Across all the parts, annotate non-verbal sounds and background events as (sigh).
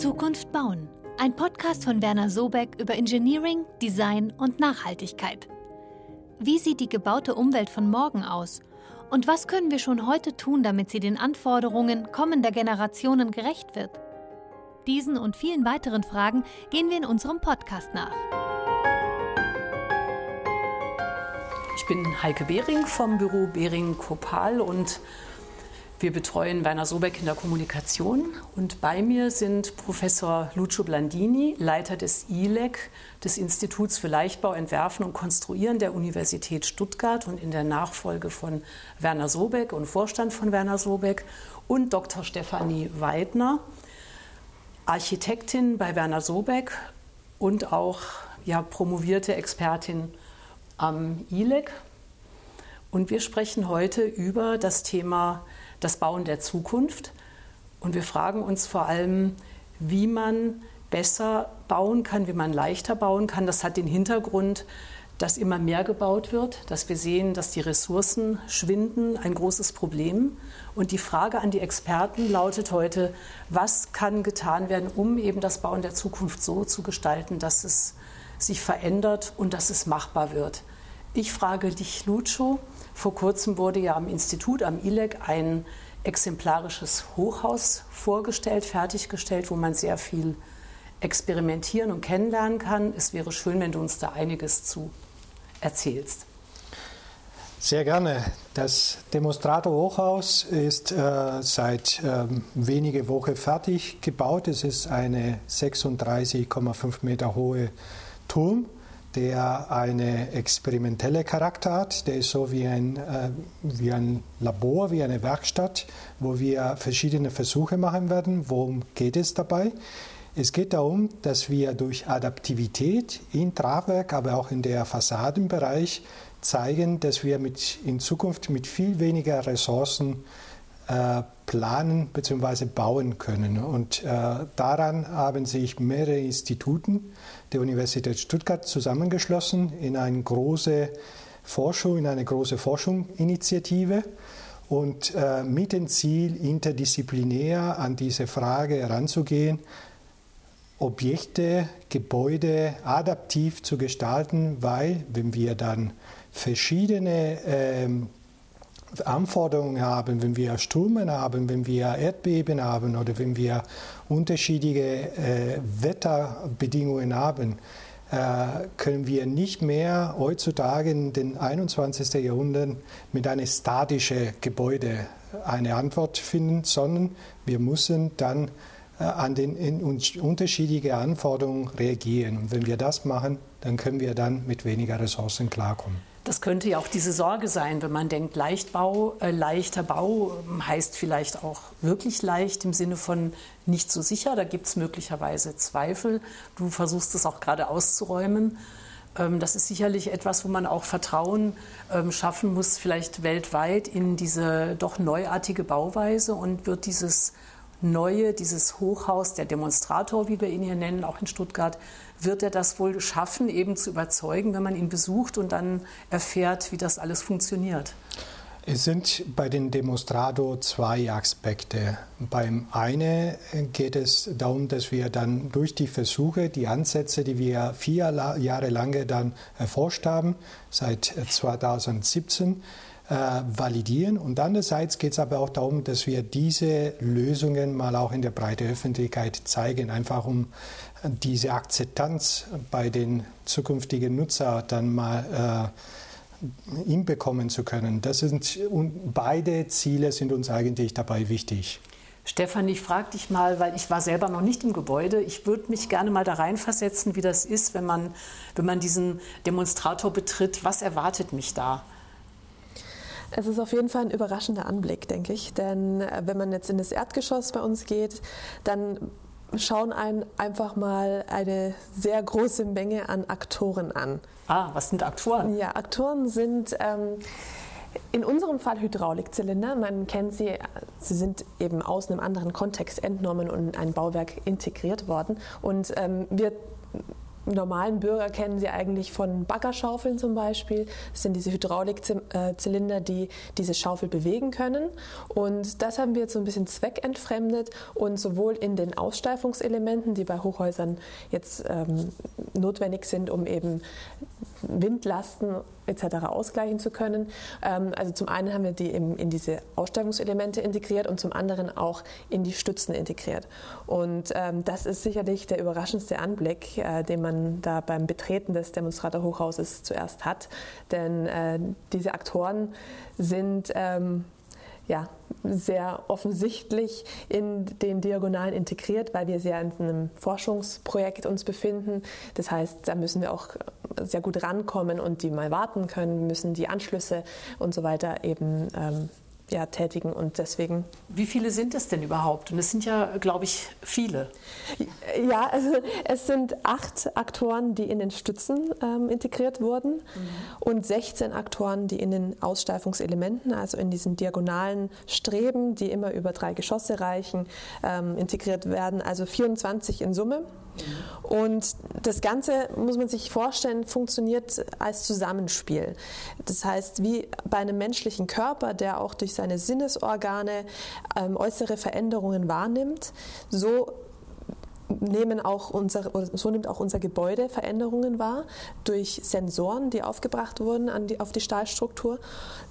Zukunft bauen. Ein Podcast von Werner Sobeck über Engineering, Design und Nachhaltigkeit. Wie sieht die gebaute Umwelt von morgen aus? Und was können wir schon heute tun, damit sie den Anforderungen kommender Generationen gerecht wird? Diesen und vielen weiteren Fragen gehen wir in unserem Podcast nach. Ich bin Heike Behring vom Büro Behring Kopal und wir betreuen Werner Sobeck in der Kommunikation und bei mir sind Professor Lucio Blandini, Leiter des ILEC, des Instituts für Leichtbau, Entwerfen und Konstruieren der Universität Stuttgart und in der Nachfolge von Werner Sobeck und Vorstand von Werner Sobeck und Dr. Stefanie Weidner, Architektin bei Werner Sobeck und auch ja, promovierte Expertin am ILEC. Und wir sprechen heute über das Thema das Bauen der Zukunft. Und wir fragen uns vor allem, wie man besser bauen kann, wie man leichter bauen kann. Das hat den Hintergrund, dass immer mehr gebaut wird, dass wir sehen, dass die Ressourcen schwinden, ein großes Problem. Und die Frage an die Experten lautet heute, was kann getan werden, um eben das Bauen der Zukunft so zu gestalten, dass es sich verändert und dass es machbar wird. Ich frage dich, Lucio, vor kurzem wurde ja am Institut, am ILEC, ein exemplarisches Hochhaus vorgestellt, fertiggestellt, wo man sehr viel experimentieren und kennenlernen kann. Es wäre schön, wenn du uns da einiges zu erzählst. Sehr gerne. Das Demonstrator Hochhaus ist äh, seit ähm, wenige Wochen fertig gebaut. Es ist eine 36,5 Meter hohe Turm der eine experimentelle Charakter hat. Der ist so wie ein, äh, wie ein Labor, wie eine Werkstatt, wo wir verschiedene Versuche machen werden. Worum geht es dabei? Es geht darum, dass wir durch Adaptivität in Tragwerk, aber auch in der Fassadenbereich zeigen, dass wir mit, in Zukunft mit viel weniger Ressourcen äh, planen bzw. bauen können. Und äh, daran haben sich mehrere Instituten der Universität Stuttgart zusammengeschlossen in eine große Forschung, in eine große Forschungsinitiative und äh, mit dem Ziel, interdisziplinär an diese Frage heranzugehen, Objekte, Gebäude adaptiv zu gestalten, weil wenn wir dann verschiedene ähm, Anforderungen haben, wenn wir Stürme haben, wenn wir Erdbeben haben oder wenn wir unterschiedliche äh, Wetterbedingungen haben, äh, können wir nicht mehr heutzutage in den 21. Jahrhundert mit einem statischen Gebäude eine Antwort finden, sondern wir müssen dann äh, an den unterschiedlichen Anforderungen reagieren. Und wenn wir das machen, dann können wir dann mit weniger Ressourcen klarkommen. Das könnte ja auch diese Sorge sein, wenn man denkt, Leichtbau, äh, leichter Bau heißt vielleicht auch wirklich leicht im Sinne von nicht so sicher. Da gibt es möglicherweise Zweifel. Du versuchst es auch gerade auszuräumen. Ähm, das ist sicherlich etwas, wo man auch Vertrauen ähm, schaffen muss, vielleicht weltweit in diese doch neuartige Bauweise und wird dieses neue, dieses Hochhaus, der Demonstrator, wie wir ihn hier nennen, auch in Stuttgart, wird er das wohl schaffen, eben zu überzeugen, wenn man ihn besucht und dann erfährt, wie das alles funktioniert? Es sind bei den Demonstrado zwei Aspekte. Beim einen geht es darum, dass wir dann durch die Versuche, die Ansätze, die wir vier Jahre lang dann erforscht haben, seit 2017, äh, validieren. Und andererseits geht es aber auch darum, dass wir diese Lösungen mal auch in der breiten Öffentlichkeit zeigen, einfach um diese Akzeptanz bei den zukünftigen Nutzern dann mal äh, hinbekommen zu können. Das sind, und beide Ziele sind uns eigentlich dabei wichtig. Stefan, ich frage dich mal, weil ich war selber noch nicht im Gebäude. Ich würde mich gerne mal da reinversetzen, wie das ist, wenn man, wenn man diesen Demonstrator betritt. Was erwartet mich da? Es ist auf jeden Fall ein überraschender Anblick, denke ich. Denn äh, wenn man jetzt in das Erdgeschoss bei uns geht, dann schauen einen einfach mal eine sehr große Menge an Aktoren an. Ah, was sind Aktoren? Ja, Aktoren sind ähm, in unserem Fall Hydraulikzylinder. Man kennt sie, sie sind eben aus einem anderen Kontext entnommen und in ein Bauwerk integriert worden. Und ähm, wir normalen Bürger kennen sie eigentlich von Baggerschaufeln zum Beispiel. Das sind diese Hydraulikzylinder, die diese Schaufel bewegen können. Und das haben wir jetzt so ein bisschen zweckentfremdet und sowohl in den Aussteifungselementen, die bei Hochhäusern jetzt ähm, notwendig sind, um eben Windlasten etc. ausgleichen zu können. Ähm, also zum einen haben wir die in, diese Aussteigungselemente integriert und zum anderen auch in die Stützen integriert. Und ähm, das ist sicherlich der überraschendste Anblick, äh, den man da beim Betreten des Demonstratorhochhauses zuerst hat. Denn äh, diese Aktoren sind ähm, ja, sehr offensichtlich in den Diagonalen integriert, weil wir sehr in einem Forschungsprojekt uns befinden. Das heißt, da müssen wir auch sehr gut rankommen und die mal warten können, müssen die Anschlüsse und so weiter eben ähm, ja, tätigen und deswegen. Wie viele sind es denn überhaupt? Und es sind ja, glaube ich, viele. Ja, also es sind acht Aktoren, die in den Stützen ähm, integriert wurden mhm. und 16 Aktoren, die in den Aussteifungselementen, also in diesen diagonalen Streben, die immer über drei Geschosse reichen, ähm, integriert werden. Also 24 in Summe. Und das Ganze, muss man sich vorstellen, funktioniert als Zusammenspiel. Das heißt, wie bei einem menschlichen Körper, der auch durch seine Sinnesorgane ähm, äußere Veränderungen wahrnimmt, so nehmen auch unser, so nimmt auch unser Gebäude Veränderungen wahr durch Sensoren, die aufgebracht wurden die, auf die Stahlstruktur.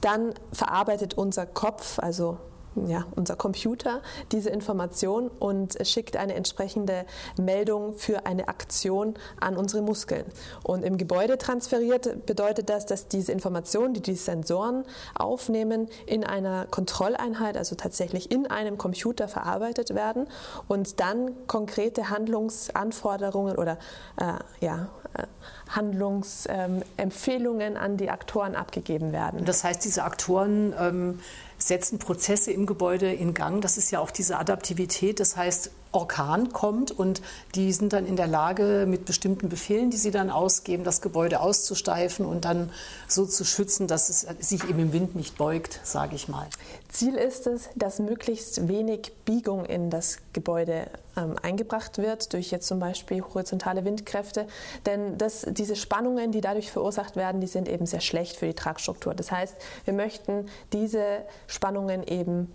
Dann verarbeitet unser Kopf, also ja, unser Computer diese Information und schickt eine entsprechende Meldung für eine Aktion an unsere Muskeln. Und im Gebäude transferiert bedeutet das, dass diese Informationen, die die Sensoren aufnehmen, in einer Kontrolleinheit, also tatsächlich in einem Computer verarbeitet werden und dann konkrete Handlungsanforderungen oder äh, ja, äh, Handlungsempfehlungen ähm, an die Aktoren abgegeben werden. Das heißt, diese Aktoren ähm, setzen Prozesse im Gebäude in Gang. Das ist ja auch diese Adaptivität. Das heißt, Orkan kommt und die sind dann in der Lage, mit bestimmten Befehlen, die sie dann ausgeben, das Gebäude auszusteifen und dann so zu schützen, dass es sich eben im Wind nicht beugt, sage ich mal. Ziel ist es, dass möglichst wenig Biegung in das Gebäude ähm, eingebracht wird, durch jetzt zum Beispiel horizontale Windkräfte. Denn das, diese Spannungen, die dadurch verursacht werden, die sind eben sehr schlecht für die Tragstruktur. Das heißt, wir möchten diese Spannungen eben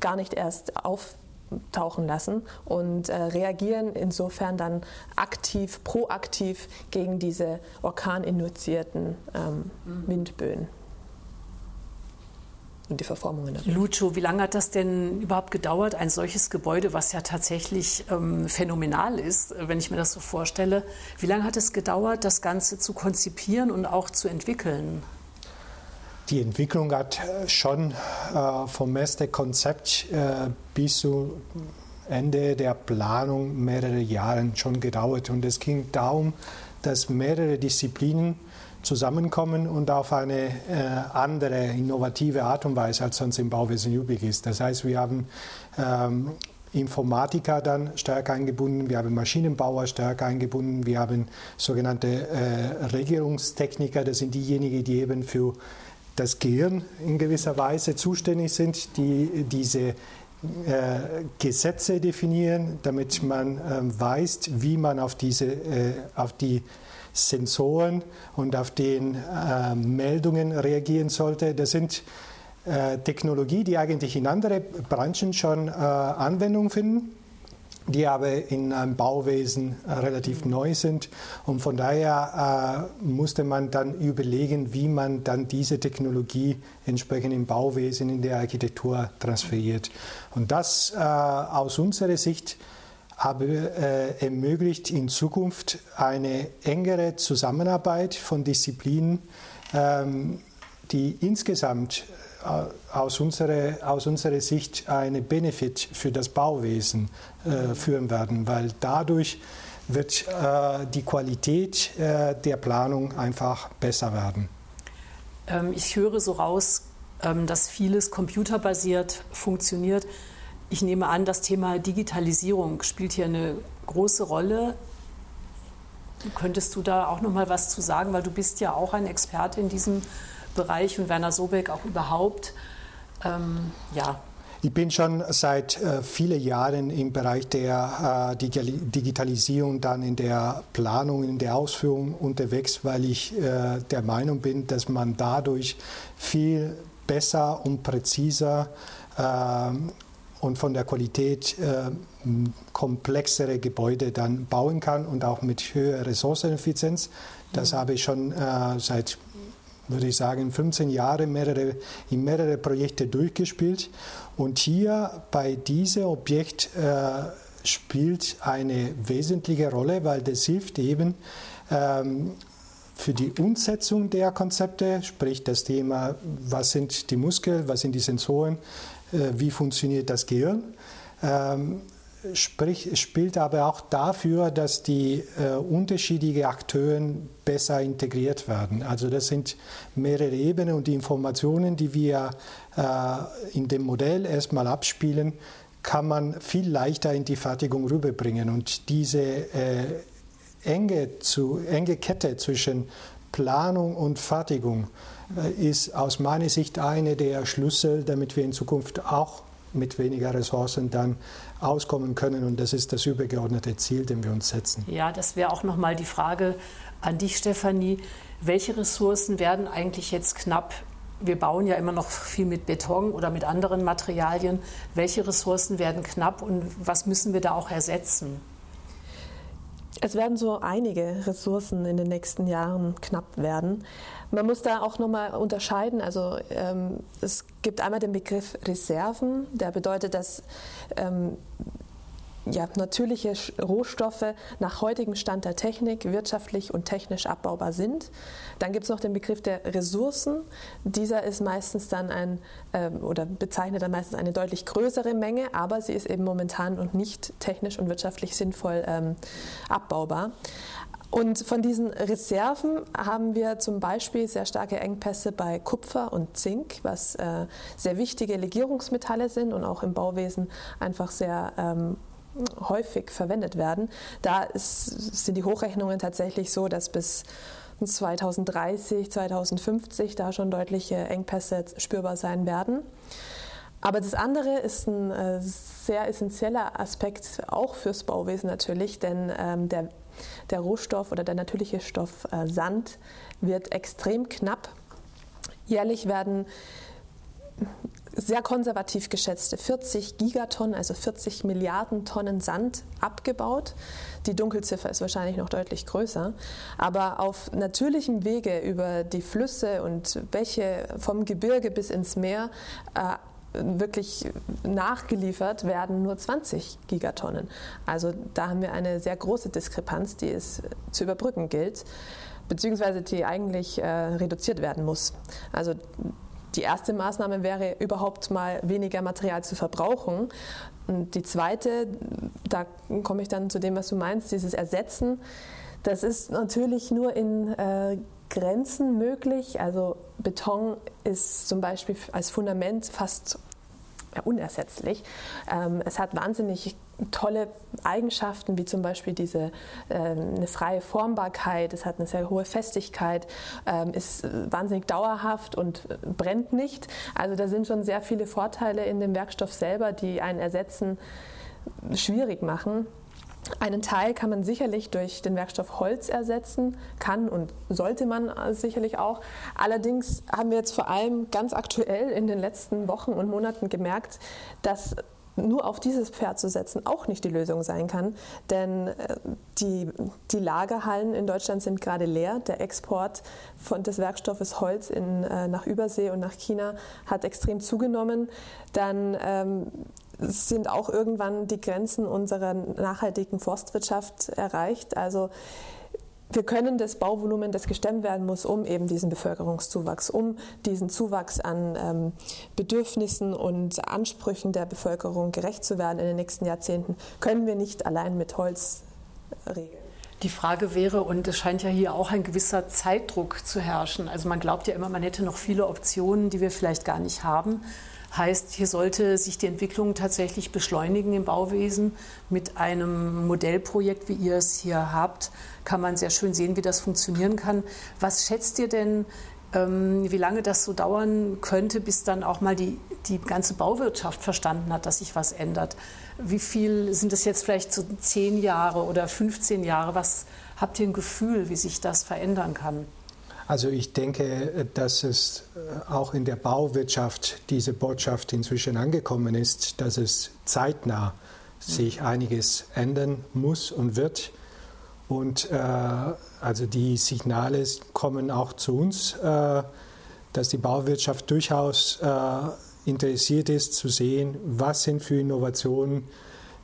gar nicht erst auf tauchen lassen und äh, reagieren insofern dann aktiv, proaktiv gegen diese orkaninduzierten ähm, mhm. Windböen und die Verformungen. Natürlich. Lucio, wie lange hat das denn überhaupt gedauert, ein solches Gebäude, was ja tatsächlich ähm, phänomenal ist, wenn ich mir das so vorstelle, wie lange hat es gedauert, das Ganze zu konzipieren und auch zu entwickeln? Die Entwicklung hat äh, schon äh, vom ersten Konzept äh, bis zu Ende der Planung mehrere Jahre schon gedauert. Und es ging darum, dass mehrere Disziplinen zusammenkommen und auf eine äh, andere, innovative Art und Weise als sonst im Bauwesen üblich ist. Das heißt, wir haben ähm, Informatiker dann stark eingebunden, wir haben Maschinenbauer stark eingebunden, wir haben sogenannte äh, Regierungstechniker, das sind diejenigen, die eben für das Gehirn in gewisser Weise zuständig sind, die diese äh, Gesetze definieren, damit man äh, weiß, wie man auf, diese, äh, auf die Sensoren und auf den äh, Meldungen reagieren sollte. Das sind äh, Technologie, die eigentlich in anderen Branchen schon äh, Anwendung finden die aber in einem Bauwesen äh, relativ neu sind. Und von daher äh, musste man dann überlegen, wie man dann diese Technologie entsprechend im Bauwesen, in der Architektur transferiert. Und das äh, aus unserer Sicht aber äh, ermöglicht in Zukunft eine engere Zusammenarbeit von Disziplinen, ähm, die insgesamt äh, aus unserer, aus unserer Sicht eine Benefit für das Bauwesen äh, führen werden, weil dadurch wird äh, die Qualität äh, der Planung einfach besser werden. Ähm, ich höre so raus, ähm, dass vieles computerbasiert funktioniert. Ich nehme an, das Thema Digitalisierung spielt hier eine große Rolle. Könntest du da auch noch mal was zu sagen, weil du bist ja auch ein Experte in diesem Bereich und Werner Sobeck auch überhaupt. Ähm, ja. Ich bin schon seit äh, vielen Jahren im Bereich der äh, Digitalisierung, dann in der Planung, in der Ausführung unterwegs, weil ich äh, der Meinung bin, dass man dadurch viel besser und präziser ähm, und von der Qualität äh, komplexere Gebäude dann bauen kann und auch mit höherer Ressourceneffizienz. Das mhm. habe ich schon äh, seit würde ich sagen, 15 Jahre mehrere, in mehrere Projekte durchgespielt. Und hier bei diesem Objekt äh, spielt eine wesentliche Rolle, weil das hilft eben ähm, für die Umsetzung der Konzepte, sprich das Thema, was sind die Muskeln, was sind die Sensoren, wie funktioniert das Gehirn. Ähm, sprich, spielt aber auch dafür, dass die äh, unterschiedlichen Akteure besser integriert werden. Also das sind mehrere Ebenen und die Informationen, die wir äh, in dem Modell erstmal abspielen, kann man viel leichter in die Fertigung rüberbringen. Und diese äh, enge, zu, enge Kette zwischen Planung und Fertigung äh, ist aus meiner Sicht eine der Schlüssel, damit wir in Zukunft auch mit weniger Ressourcen dann auskommen können. Und das ist das übergeordnete Ziel, den wir uns setzen. Ja, das wäre auch nochmal die Frage an dich, Stefanie. Welche Ressourcen werden eigentlich jetzt knapp? Wir bauen ja immer noch viel mit Beton oder mit anderen Materialien. Welche Ressourcen werden knapp und was müssen wir da auch ersetzen? Es werden so einige Ressourcen in den nächsten Jahren knapp werden. Man muss da auch nochmal unterscheiden. Also ähm, es gibt einmal den Begriff Reserven, der bedeutet, dass ähm, ja, natürliche Rohstoffe nach heutigem Stand der Technik wirtschaftlich und technisch abbaubar sind. Dann gibt es noch den Begriff der Ressourcen. Dieser ist meistens dann ein ähm, oder bezeichnet dann meistens eine deutlich größere Menge, aber sie ist eben momentan und nicht technisch und wirtschaftlich sinnvoll ähm, abbaubar. Und von diesen Reserven haben wir zum Beispiel sehr starke Engpässe bei Kupfer und Zink, was äh, sehr wichtige Legierungsmetalle sind und auch im Bauwesen einfach sehr ähm, häufig verwendet werden. Da ist, sind die Hochrechnungen tatsächlich so, dass bis 2030, 2050 da schon deutliche Engpässe spürbar sein werden. Aber das andere ist ein äh, sehr essentieller Aspekt auch fürs Bauwesen natürlich, denn ähm, der, der Rohstoff oder der natürliche Stoff äh, Sand wird extrem knapp. Jährlich werden sehr konservativ geschätzte 40 Gigatonnen, also 40 Milliarden Tonnen Sand abgebaut. Die Dunkelziffer ist wahrscheinlich noch deutlich größer. Aber auf natürlichem Wege über die Flüsse und Bäche vom Gebirge bis ins Meer äh, wirklich nachgeliefert werden nur 20 Gigatonnen. Also da haben wir eine sehr große Diskrepanz, die es zu überbrücken gilt, beziehungsweise die eigentlich äh, reduziert werden muss. Also die erste Maßnahme wäre überhaupt mal weniger Material zu verbrauchen. Und die zweite, da komme ich dann zu dem, was du meinst, dieses Ersetzen. Das ist natürlich nur in äh, Grenzen möglich. Also Beton ist zum Beispiel als Fundament fast unersetzlich. Ähm, es hat wahnsinnig tolle Eigenschaften, wie zum Beispiel diese äh, eine freie Formbarkeit, es hat eine sehr hohe Festigkeit, ähm, ist wahnsinnig dauerhaft und brennt nicht. Also da sind schon sehr viele Vorteile in dem Werkstoff selber, die ein Ersetzen schwierig machen. Einen Teil kann man sicherlich durch den Werkstoff Holz ersetzen, kann und sollte man sicherlich auch. Allerdings haben wir jetzt vor allem ganz aktuell in den letzten Wochen und Monaten gemerkt, dass nur auf dieses Pferd zu setzen auch nicht die Lösung sein kann, denn äh, die, die Lagerhallen in Deutschland sind gerade leer. Der Export von, des Werkstoffes Holz in, äh, nach Übersee und nach China hat extrem zugenommen. Dann ähm, sind auch irgendwann die Grenzen unserer nachhaltigen Forstwirtschaft erreicht. Also wir können das Bauvolumen, das gestemmt werden muss, um eben diesen Bevölkerungszuwachs, um diesen Zuwachs an ähm, Bedürfnissen und Ansprüchen der Bevölkerung gerecht zu werden in den nächsten Jahrzehnten, können wir nicht allein mit Holz regeln. Die Frage wäre, und es scheint ja hier auch ein gewisser Zeitdruck zu herrschen. Also man glaubt ja immer, man hätte noch viele Optionen, die wir vielleicht gar nicht haben. Heißt, hier sollte sich die Entwicklung tatsächlich beschleunigen im Bauwesen. Mit einem Modellprojekt, wie ihr es hier habt, kann man sehr schön sehen, wie das funktionieren kann. Was schätzt ihr denn, ähm, wie lange das so dauern könnte, bis dann auch mal die die ganze Bauwirtschaft verstanden hat, dass sich was ändert. Wie viel sind es jetzt vielleicht so zehn Jahre oder 15 Jahre? Was habt ihr ein Gefühl, wie sich das verändern kann? Also ich denke, dass es äh, auch in der Bauwirtschaft diese Botschaft inzwischen angekommen ist, dass es zeitnah sich einiges ändern muss und wird. Und äh, also die Signale kommen auch zu uns, äh, dass die Bauwirtschaft durchaus äh, interessiert ist zu sehen, was sind für Innovationen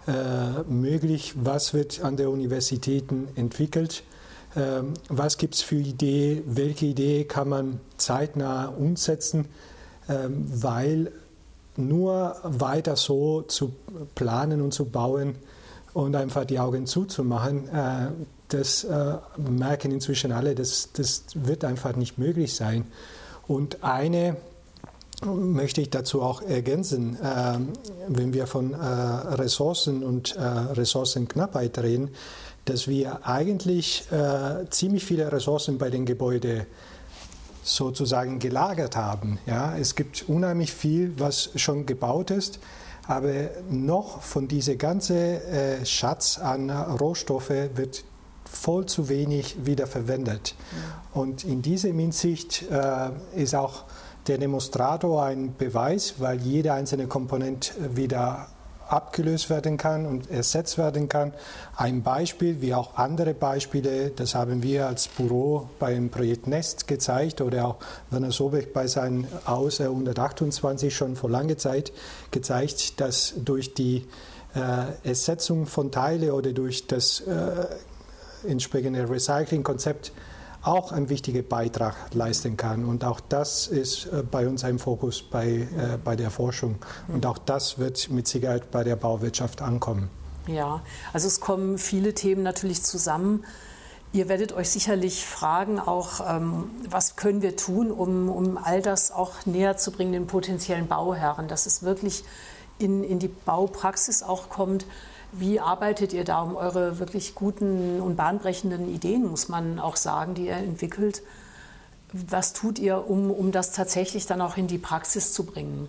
äh, möglich, was wird an der Universitäten entwickelt, was gibt es für Ideen, welche Idee kann man zeitnah umsetzen, ähm, weil nur weiter so zu planen und zu bauen und einfach die Augen zuzumachen, äh, das äh, merken inzwischen alle, das, das wird einfach nicht möglich sein. Und eine möchte ich dazu auch ergänzen, äh, wenn wir von äh, Ressourcen und Ressourcenknappheit reden, dass wir eigentlich äh, ziemlich viele Ressourcen bei den Gebäuden sozusagen gelagert haben. Ja, es gibt unheimlich viel, was schon gebaut ist, aber noch von diesem ganzen äh, Schatz an Rohstoffe wird voll zu wenig wieder verwendet. Mhm. Und in dieser Hinsicht äh, ist auch der Demonstrator ein Beweis, weil jede einzelne Komponente wieder abgelöst werden kann und ersetzt werden kann. Ein Beispiel, wie auch andere Beispiele, das haben wir als Büro beim Projekt Nest gezeigt oder auch Werner Sobeck bei seinem Aus 128 schon vor langer Zeit gezeigt, dass durch die äh, Ersetzung von Teile oder durch das äh, entsprechende Recycling-Konzept auch einen wichtigen Beitrag leisten kann. Und auch das ist äh, bei uns ein Fokus bei, äh, bei der Forschung. Und auch das wird mit Sicherheit bei der Bauwirtschaft ankommen. Ja, also es kommen viele Themen natürlich zusammen. Ihr werdet euch sicherlich fragen, auch ähm, was können wir tun, um, um all das auch näher zu bringen den potenziellen Bauherren, dass es wirklich in, in die Baupraxis auch kommt. Wie arbeitet ihr da um eure wirklich guten und bahnbrechenden Ideen, muss man auch sagen, die ihr entwickelt? Was tut ihr, um, um das tatsächlich dann auch in die Praxis zu bringen?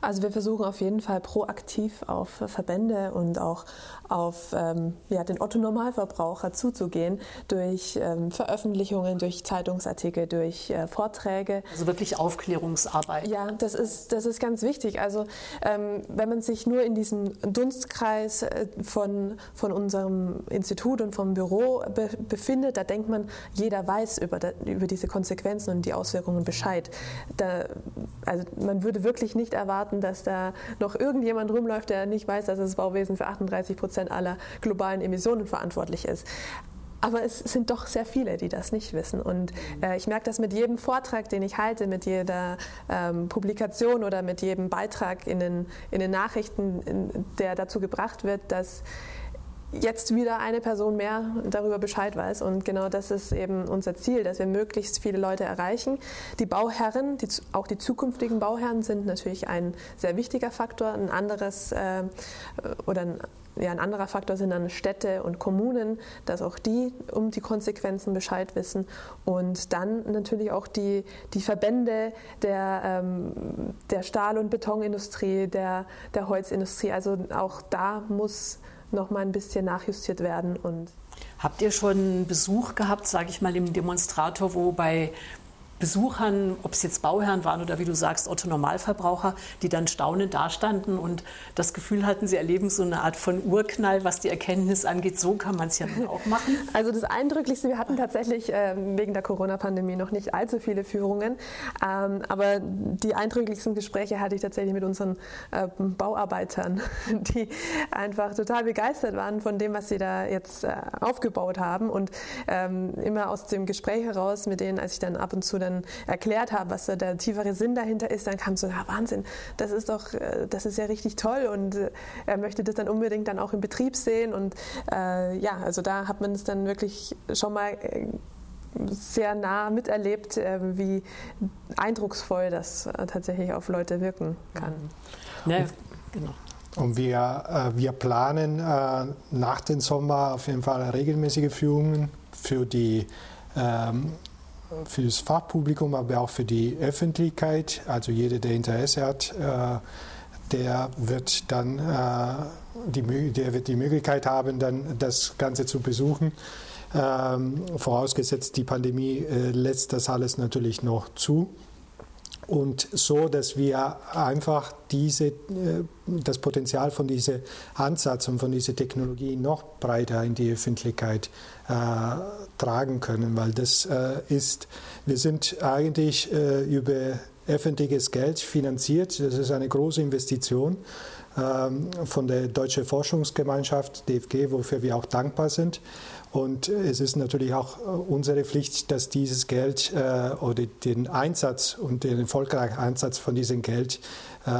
Also wir versuchen auf jeden Fall proaktiv auf Verbände und auch auf ähm, ja, den Otto-Normalverbraucher zuzugehen durch ähm, Veröffentlichungen, durch Zeitungsartikel, durch äh, Vorträge. Also wirklich Aufklärungsarbeit. Ja, das ist, das ist ganz wichtig. Also ähm, wenn man sich nur in diesem Dunstkreis äh, von, von unserem Institut und vom Büro be befindet, da denkt man, jeder weiß über, über diese Konsequenzen und die Auswirkungen Bescheid. Da, also man würde wirklich nicht erwarten, dass da noch irgendjemand rumläuft, der nicht weiß, dass das Bauwesen für 38 Prozent Prozent aller globalen Emissionen verantwortlich ist. Aber es sind doch sehr viele, die das nicht wissen. Und äh, ich merke das mit jedem Vortrag, den ich halte, mit jeder ähm, Publikation oder mit jedem Beitrag in den, in den Nachrichten, in, der dazu gebracht wird, dass jetzt wieder eine Person mehr darüber Bescheid weiß. Und genau das ist eben unser Ziel, dass wir möglichst viele Leute erreichen. Die Bauherren, die, auch die zukünftigen Bauherren sind natürlich ein sehr wichtiger Faktor. Ein anderes äh, oder ein ja, ein anderer Faktor sind dann Städte und Kommunen, dass auch die um die Konsequenzen Bescheid wissen. Und dann natürlich auch die, die Verbände der, ähm, der Stahl- und Betonindustrie, der, der Holzindustrie. Also auch da muss noch mal ein bisschen nachjustiert werden. Und Habt ihr schon Besuch gehabt, sage ich mal, im Demonstrator, wo bei Besuchern, ob es jetzt Bauherren waren oder wie du sagst, Otto Normalverbraucher, die dann staunend dastanden und das Gefühl hatten, sie erleben so eine Art von Urknall, was die Erkenntnis angeht. So kann man es ja auch machen. Also das Eindrücklichste, wir hatten tatsächlich äh, wegen der Corona-Pandemie noch nicht allzu viele Führungen, ähm, aber die eindrücklichsten Gespräche hatte ich tatsächlich mit unseren äh, Bauarbeitern, (laughs) die einfach total begeistert waren von dem, was sie da jetzt äh, aufgebaut haben und ähm, immer aus dem Gespräch heraus mit denen, als ich dann ab und zu dann erklärt habe, was da der tiefere Sinn dahinter ist, dann kam so, ja Wahnsinn, das ist doch, äh, das ist ja richtig toll und äh, er möchte das dann unbedingt dann auch im Betrieb sehen und äh, ja, also da hat man es dann wirklich schon mal äh, sehr nah miterlebt, äh, wie eindrucksvoll das tatsächlich auf Leute wirken kann. Ja, genau. Und wir, wir planen nach dem Sommer auf jeden Fall regelmäßige Führungen für die ähm, für das Fachpublikum, aber auch für die Öffentlichkeit. Also jeder, der Interesse hat, äh, der wird dann äh, die, der wird die Möglichkeit haben, dann das Ganze zu besuchen. Ähm, vorausgesetzt, die Pandemie äh, lässt das alles natürlich noch zu. Und so, dass wir einfach diese, das Potenzial von diesem Ansatz und von dieser Technologie noch breiter in die Öffentlichkeit äh, tragen können, weil das äh, ist, wir sind eigentlich äh, über öffentliches Geld finanziert. Das ist eine große Investition von der Deutschen Forschungsgemeinschaft, DFG, wofür wir auch dankbar sind. Und es ist natürlich auch unsere Pflicht, dass dieses Geld äh, oder den Einsatz und den erfolgreichen Einsatz von diesem Geld äh,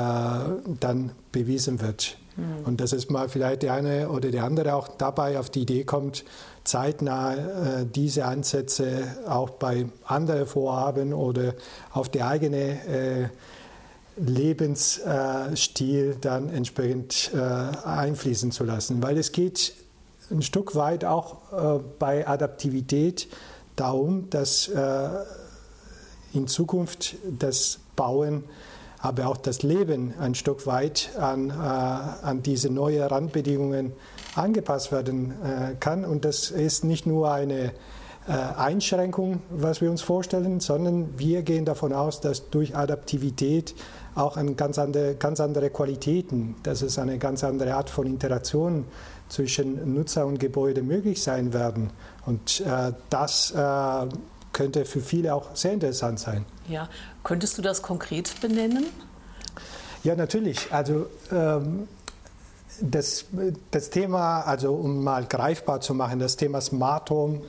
dann bewiesen wird. Mhm. Und dass es mal vielleicht der eine oder der andere auch dabei auf die Idee kommt, zeitnah äh, diese Ansätze auch bei anderen Vorhaben oder auf die eigene äh, Lebensstil dann entsprechend äh, einfließen zu lassen. Weil es geht ein Stück weit auch äh, bei Adaptivität darum, dass äh, in Zukunft das Bauen aber auch das Leben ein Stück weit an, an diese neuen Randbedingungen angepasst werden kann. Und das ist nicht nur eine Einschränkung, was wir uns vorstellen, sondern wir gehen davon aus, dass durch Adaptivität auch eine ganz andere, ganz andere Qualitäten, dass es eine ganz andere Art von Interaktion zwischen Nutzer und Gebäude möglich sein werden. Und äh, das äh, könnte für viele auch sehr interessant sein. Ja, könntest du das konkret benennen? Ja, natürlich. Also ähm, das, das Thema, also um mal greifbar zu machen, das Thema Smart Home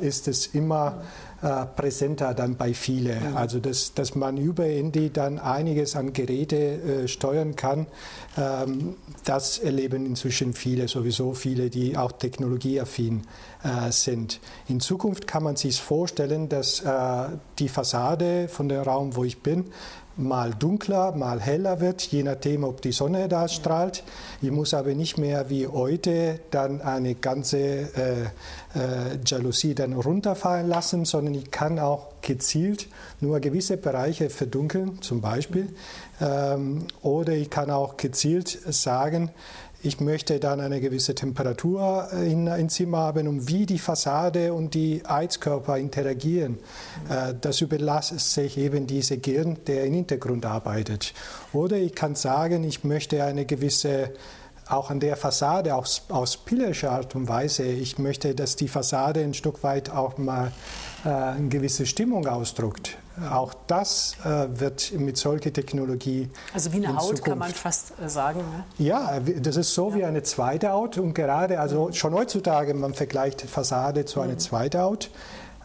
äh, ist es immer äh, präsenter dann bei vielen. Also dass, dass man über Handy dann einiges an Geräte äh, steuern kann, ähm, das erleben inzwischen viele, sowieso viele, die auch technologieaffin äh, sind. In Zukunft kann man sich vorstellen, dass äh, die Fassade von dem Raum, wo ich bin, mal dunkler, mal heller wird, je nachdem, ob die Sonne da strahlt. Ich muss aber nicht mehr wie heute dann eine ganze äh, äh, Jalousie dann runterfallen lassen, sondern ich kann auch gezielt nur gewisse Bereiche verdunkeln, zum Beispiel. Ähm, oder ich kann auch gezielt sagen, ich möchte dann eine gewisse Temperatur in ein Zimmer haben und wie die Fassade und die Heizkörper interagieren. Äh, das überlasse ich eben diese Gehirn, der im Hintergrund arbeitet. Oder ich kann sagen, ich möchte eine gewisse auch an der Fassade aus, aus pillarischer Art und Weise. Ich möchte, dass die Fassade ein Stück weit auch mal äh, eine gewisse Stimmung ausdrückt. Auch das äh, wird mit solcher Technologie. Also wie eine Haut Zukunft. kann man fast äh, sagen. Ne? Ja, das ist so ja. wie eine zweite Haut und gerade, also mhm. schon heutzutage, man vergleicht Fassade zu einer mhm. zweiten Haut.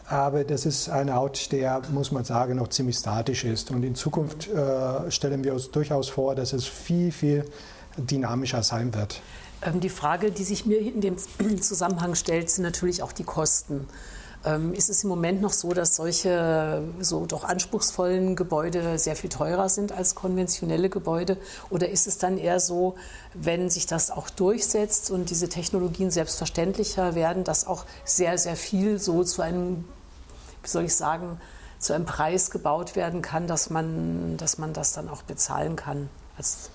Aber das ist eine Haut, der, muss man sagen, noch ziemlich statisch ist. Und in Zukunft äh, stellen wir uns durchaus vor, dass es viel, viel dynamischer sein wird. Ähm, die Frage, die sich mir in dem (clears throat) Zusammenhang stellt, sind natürlich auch die Kosten. Ähm, ist es im Moment noch so, dass solche so doch anspruchsvollen Gebäude sehr viel teurer sind als konventionelle Gebäude? Oder ist es dann eher so, wenn sich das auch durchsetzt und diese Technologien selbstverständlicher werden, dass auch sehr, sehr viel so zu einem, wie soll ich sagen, zu einem Preis gebaut werden kann, dass man, dass man das dann auch bezahlen kann als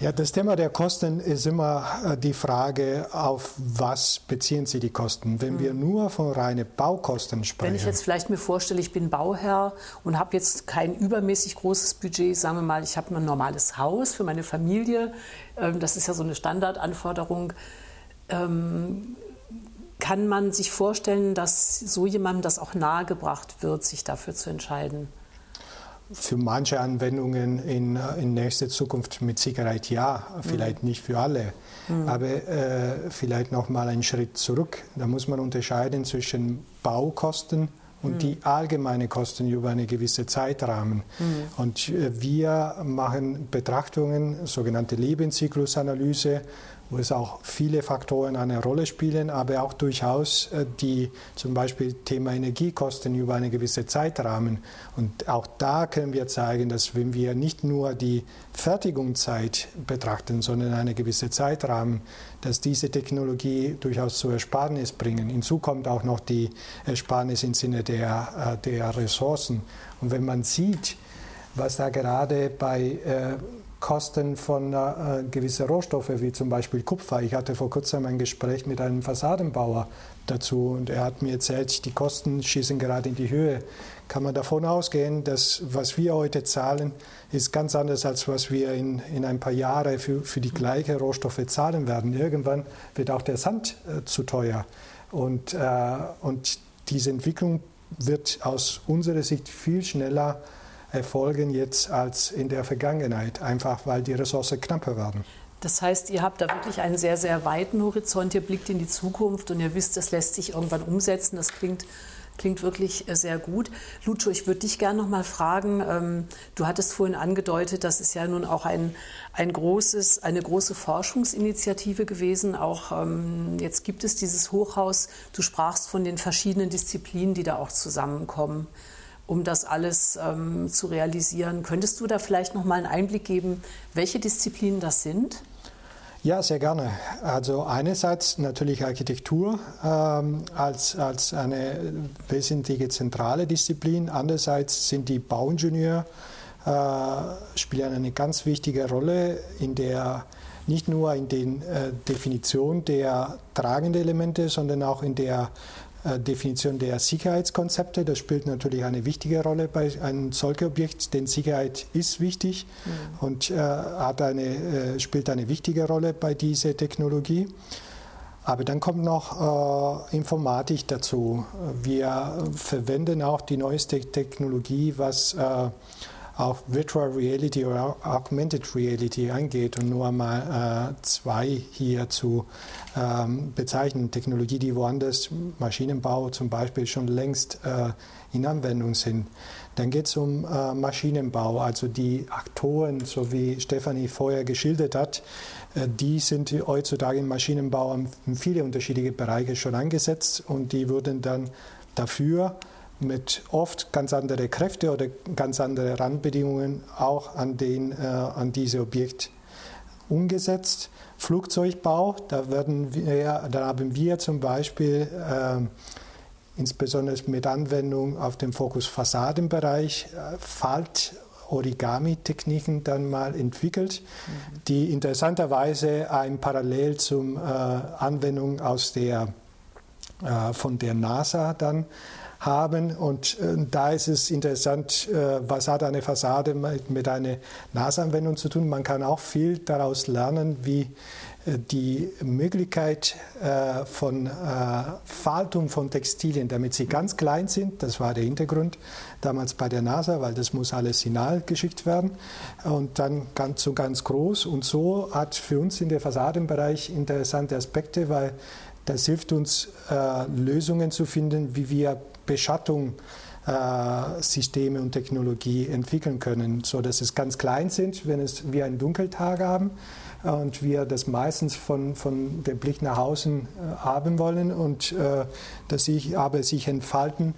ja, das Thema der Kosten ist immer äh, die Frage, auf was beziehen Sie die Kosten? Wenn wir hm. nur von reinen Baukosten sprechen. Wenn ich jetzt vielleicht mir vorstelle, ich bin Bauherr und habe jetzt kein übermäßig großes Budget, sagen wir mal, ich habe ein normales Haus für meine Familie, ähm, das ist ja so eine Standardanforderung. Ähm, kann man sich vorstellen, dass so jemandem das auch nahegebracht wird, sich dafür zu entscheiden? Für manche Anwendungen in, in nächster Zukunft mit Sicherheit ja, vielleicht mhm. nicht für alle. Mhm. Aber äh, vielleicht noch mal einen Schritt zurück. Da muss man unterscheiden zwischen Baukosten und mhm. die allgemeinen Kosten über einen gewissen Zeitrahmen. Mhm. Und äh, wir machen Betrachtungen, sogenannte Lebenszyklusanalyse, wo es auch viele Faktoren eine Rolle spielen, aber auch durchaus äh, die zum Beispiel Thema Energiekosten über einen gewissen Zeitrahmen. Und auch da können wir zeigen, dass wenn wir nicht nur die Fertigungszeit betrachten, sondern einen gewissen Zeitrahmen, dass diese Technologie durchaus zur Ersparnis bringen. Hinzu kommt auch noch die Ersparnis im Sinne der, äh, der Ressourcen. Und wenn man sieht, was da gerade bei äh, Kosten von äh, gewissen Rohstoffen, wie zum Beispiel Kupfer. Ich hatte vor kurzem ein Gespräch mit einem Fassadenbauer dazu und er hat mir erzählt, die Kosten schießen gerade in die Höhe. Kann man davon ausgehen, dass was wir heute zahlen, ist ganz anders, als was wir in, in ein paar Jahren für, für die gleichen Rohstoffe zahlen werden. Irgendwann wird auch der Sand äh, zu teuer. Und, äh, und diese Entwicklung wird aus unserer Sicht viel schneller erfolgen jetzt als in der Vergangenheit, einfach weil die Ressourcen knapper werden. Das heißt, ihr habt da wirklich einen sehr, sehr weiten Horizont, ihr blickt in die Zukunft und ihr wisst, das lässt sich irgendwann umsetzen. Das klingt, klingt wirklich äh, sehr gut. Lucio, ich würde dich gerne noch mal fragen, ähm, du hattest vorhin angedeutet, das ist ja nun auch ein, ein großes, eine große Forschungsinitiative gewesen. Auch ähm, jetzt gibt es dieses Hochhaus. Du sprachst von den verschiedenen Disziplinen, die da auch zusammenkommen um das alles ähm, zu realisieren. Könntest du da vielleicht noch mal einen Einblick geben, welche Disziplinen das sind? Ja, sehr gerne. Also einerseits natürlich Architektur ähm, als, als eine wesentliche zentrale Disziplin. Andererseits sind die Bauingenieure äh, spielen eine ganz wichtige Rolle in der nicht nur in der äh, Definition der tragenden Elemente, sondern auch in der Definition der Sicherheitskonzepte. Das spielt natürlich eine wichtige Rolle bei einem solchen Objekt, denn Sicherheit ist wichtig mhm. und äh, eine, äh, spielt eine wichtige Rolle bei dieser Technologie. Aber dann kommt noch äh, Informatik dazu. Wir verwenden auch die neueste Technologie, was äh, auch Virtual Reality oder Augmented Reality angeht und nur mal äh, zwei hier zu ähm, bezeichnen. Technologie, die woanders, Maschinenbau zum Beispiel, schon längst äh, in Anwendung sind. Dann geht es um äh, Maschinenbau, also die Aktoren, so wie Stefanie vorher geschildert hat, äh, die sind heutzutage im Maschinenbau in viele unterschiedliche Bereiche schon eingesetzt und die würden dann dafür mit oft ganz andere Kräfte oder ganz andere Randbedingungen auch an, den, äh, an diese Objekt umgesetzt. Flugzeugbau, da, werden wir, da haben wir zum Beispiel äh, insbesondere mit Anwendung auf dem Fokus Fassadenbereich äh, Falt Origami-Techniken dann mal entwickelt, mhm. die interessanterweise ein Parallel zum äh, Anwendung aus der, äh, von der NASA dann haben. Und äh, da ist es interessant, äh, was hat eine Fassade mit, mit einer NAS-Anwendung zu tun. Man kann auch viel daraus lernen, wie äh, die Möglichkeit äh, von äh, Faltung von Textilien, damit sie ganz klein sind, das war der Hintergrund damals bei der NASA, weil das muss alles final geschickt werden und dann ganz so ganz groß und so hat für uns in der Fassadenbereich interessante Aspekte, weil das hilft uns Lösungen zu finden, wie wir Beschattung äh, Systeme und Technologie entwickeln können, so dass es ganz klein sind, wenn es wir einen Dunkeltag haben und wir das meistens von, von dem Blick nach außen äh, haben wollen und äh, dass sich aber sich entfalten,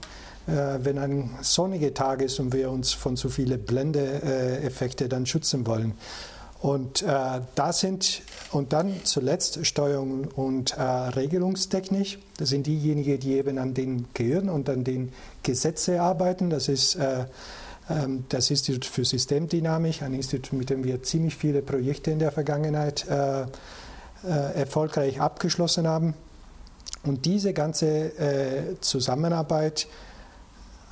äh, wenn ein sonniger Tag ist und wir uns von zu vielen Blendeeffekten dann schützen wollen. Und äh, das sind, und dann zuletzt Steuerung und äh, Regelungstechnik. Das sind diejenigen, die eben an den Gehirn und an den Gesetzen arbeiten. Das ist äh, ähm, das Institut für Systemdynamik, ein Institut, mit dem wir ziemlich viele Projekte in der Vergangenheit äh, äh, erfolgreich abgeschlossen haben. Und diese ganze äh, Zusammenarbeit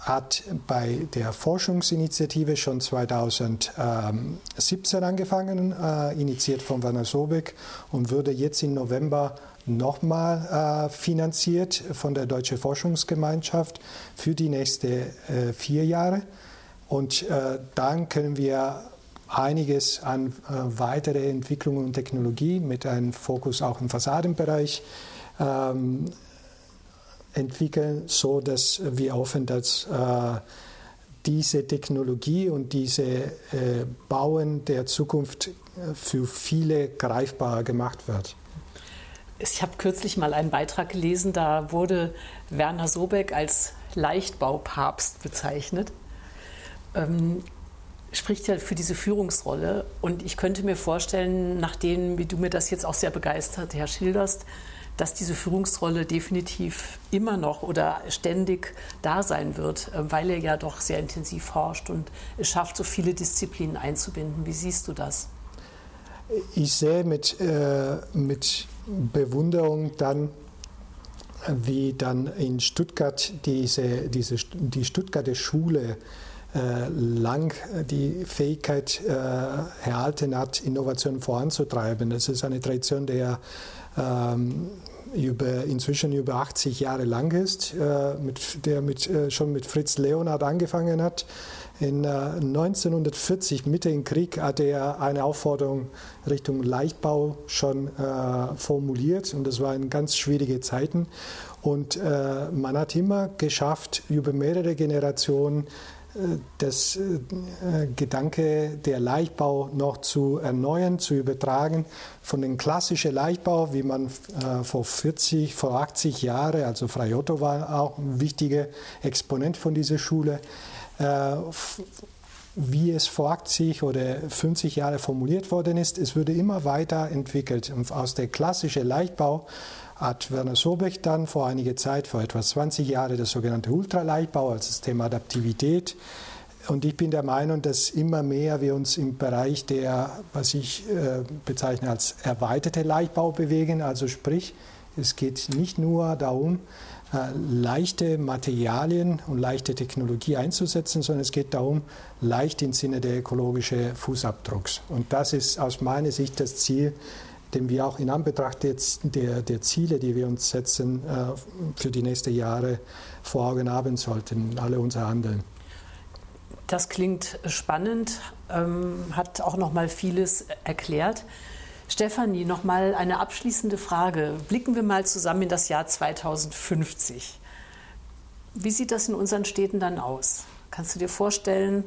hat bei der Forschungsinitiative schon 2017 angefangen, äh, initiiert von Werner Sobeck und würde jetzt im November nochmal äh, finanziert von der Deutschen Forschungsgemeinschaft für die nächsten äh, vier Jahre. Und dann können wir einiges an weitere Entwicklungen und Technologie mit einem Fokus auch im Fassadenbereich ähm, entwickeln, so dass wir hoffen, dass äh, diese Technologie und diese äh, Bauen der Zukunft äh, für viele greifbarer gemacht wird. Ich habe kürzlich mal einen Beitrag gelesen, da wurde Werner Sobeck als Leichtbaupapst bezeichnet. Ähm, spricht ja für diese Führungsrolle. Und ich könnte mir vorstellen, nachdem, wie du mir das jetzt auch sehr begeistert, Herr schilderst, dass diese Führungsrolle definitiv immer noch oder ständig da sein wird, äh, weil er ja doch sehr intensiv forscht und es schafft, so viele Disziplinen einzubinden. Wie siehst du das? Ich sehe mit, äh, mit Bewunderung dann, wie dann in Stuttgart diese, diese, die Stuttgarter Schule äh, lang die Fähigkeit äh, erhalten hat, Innovation voranzutreiben. Das ist eine Tradition, der ähm, über, inzwischen über 80 Jahre lang ist, äh, mit, der mit, äh, schon mit Fritz Leonhard angefangen hat. In äh, 1940, Mitte im Krieg, hat er eine Aufforderung Richtung Leichtbau schon äh, formuliert und das waren ganz schwierige Zeiten. Und äh, man hat immer geschafft, über mehrere Generationen das äh, Gedanke der Leichtbau noch zu erneuern, zu übertragen von dem klassischen Leichtbau, wie man äh, vor 40, vor 80 Jahren, also Frei Otto war auch ein wichtiger Exponent von dieser Schule, äh, wie es vor 80 oder 50 Jahren formuliert worden ist. Es wurde immer weiter entwickelt. Und aus der klassischen Leichtbau hat Werner Sobeck dann vor einiger Zeit, vor etwa 20 Jahren, das sogenannte Ultraleichtbau als das Thema Adaptivität. Und ich bin der Meinung, dass immer mehr wir uns im Bereich der, was ich äh, bezeichne als erweiterte Leichtbau bewegen. Also sprich, es geht nicht nur darum, äh, leichte Materialien und leichte Technologie einzusetzen, sondern es geht darum, leicht im Sinne der ökologischen Fußabdrucks. Und das ist aus meiner Sicht das Ziel, dem wir auch in Anbetracht der, der Ziele, die wir uns setzen, äh, für die nächsten Jahre vor Augen haben sollten, alle unser Handeln. Das klingt spannend, ähm, hat auch noch mal vieles erklärt. Stefanie, noch mal eine abschließende Frage. Blicken wir mal zusammen in das Jahr 2050. Wie sieht das in unseren Städten dann aus? Kannst du dir vorstellen,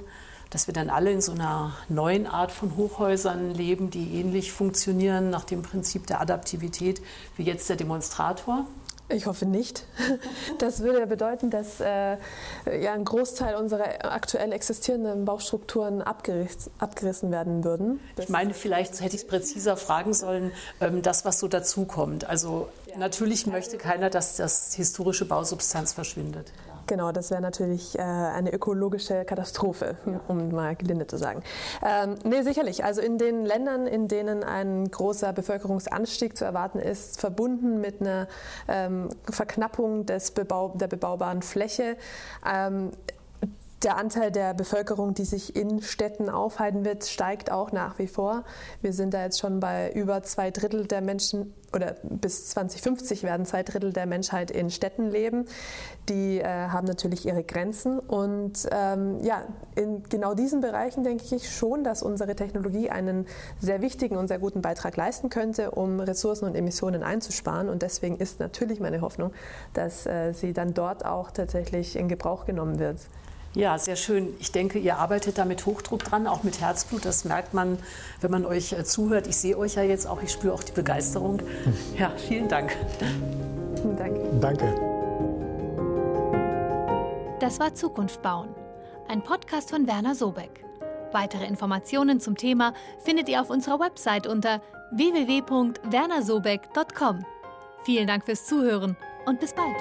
dass wir dann alle in so einer neuen Art von Hochhäusern leben, die ähnlich funktionieren nach dem Prinzip der Adaptivität wie jetzt der Demonstrator? Ich hoffe nicht. (laughs) Das würde ja bedeuten, dass äh, ja, ein Großteil unserer aktuell existierenden Baustrukturen abgeriss, abgerissen werden würden. ich meine, vielleicht hätte ich es präziser fragen sollen, ähm, das, was so dazukommt. Also ja. natürlich möchte keiner, dass das historische Bausubstanz verschwindet. Genau, das wäre natürlich äh, eine ökologische Katastrophe, um mal gelinde zu sagen. Ähm, nee, sicherlich. Also in den Ländern, in denen ein großer Bevölkerungsanstieg zu erwarten ist, verbunden mit einer ähm, Verknappung des Bebau der bebaubaren Fläche, ähm, der Anteil der Bevölkerung, die sich in Städten aufhalten wird, steigt auch nach wie vor. Wir sind da jetzt schon bei über zwei Drittel der Menschen oder bis 2050 werden zwei Drittel der Menschheit in Städten leben. Die äh, haben natürlich ihre Grenzen. Und ähm, ja, in genau diesen Bereichen denke ich schon, dass unsere Technologie einen sehr wichtigen und sehr guten Beitrag leisten könnte, um Ressourcen und Emissionen einzusparen. Und deswegen ist natürlich meine Hoffnung, dass äh, sie dann dort auch tatsächlich in Gebrauch genommen wird. Ja, sehr schön. Ich denke, ihr arbeitet da mit Hochdruck dran, auch mit Herzblut. Das merkt man, wenn man euch äh, zuhört. Ich sehe euch ja jetzt auch, ich spüre auch die Begeisterung. (laughs) Ja, vielen Dank. (laughs) Danke. Danke. Das war Zukunft bauen, ein Podcast von Werner Sobeck. Weitere Informationen zum Thema findet ihr auf unserer Website unter www.wernersobeck.com. Vielen Dank fürs Zuhören und bis bald.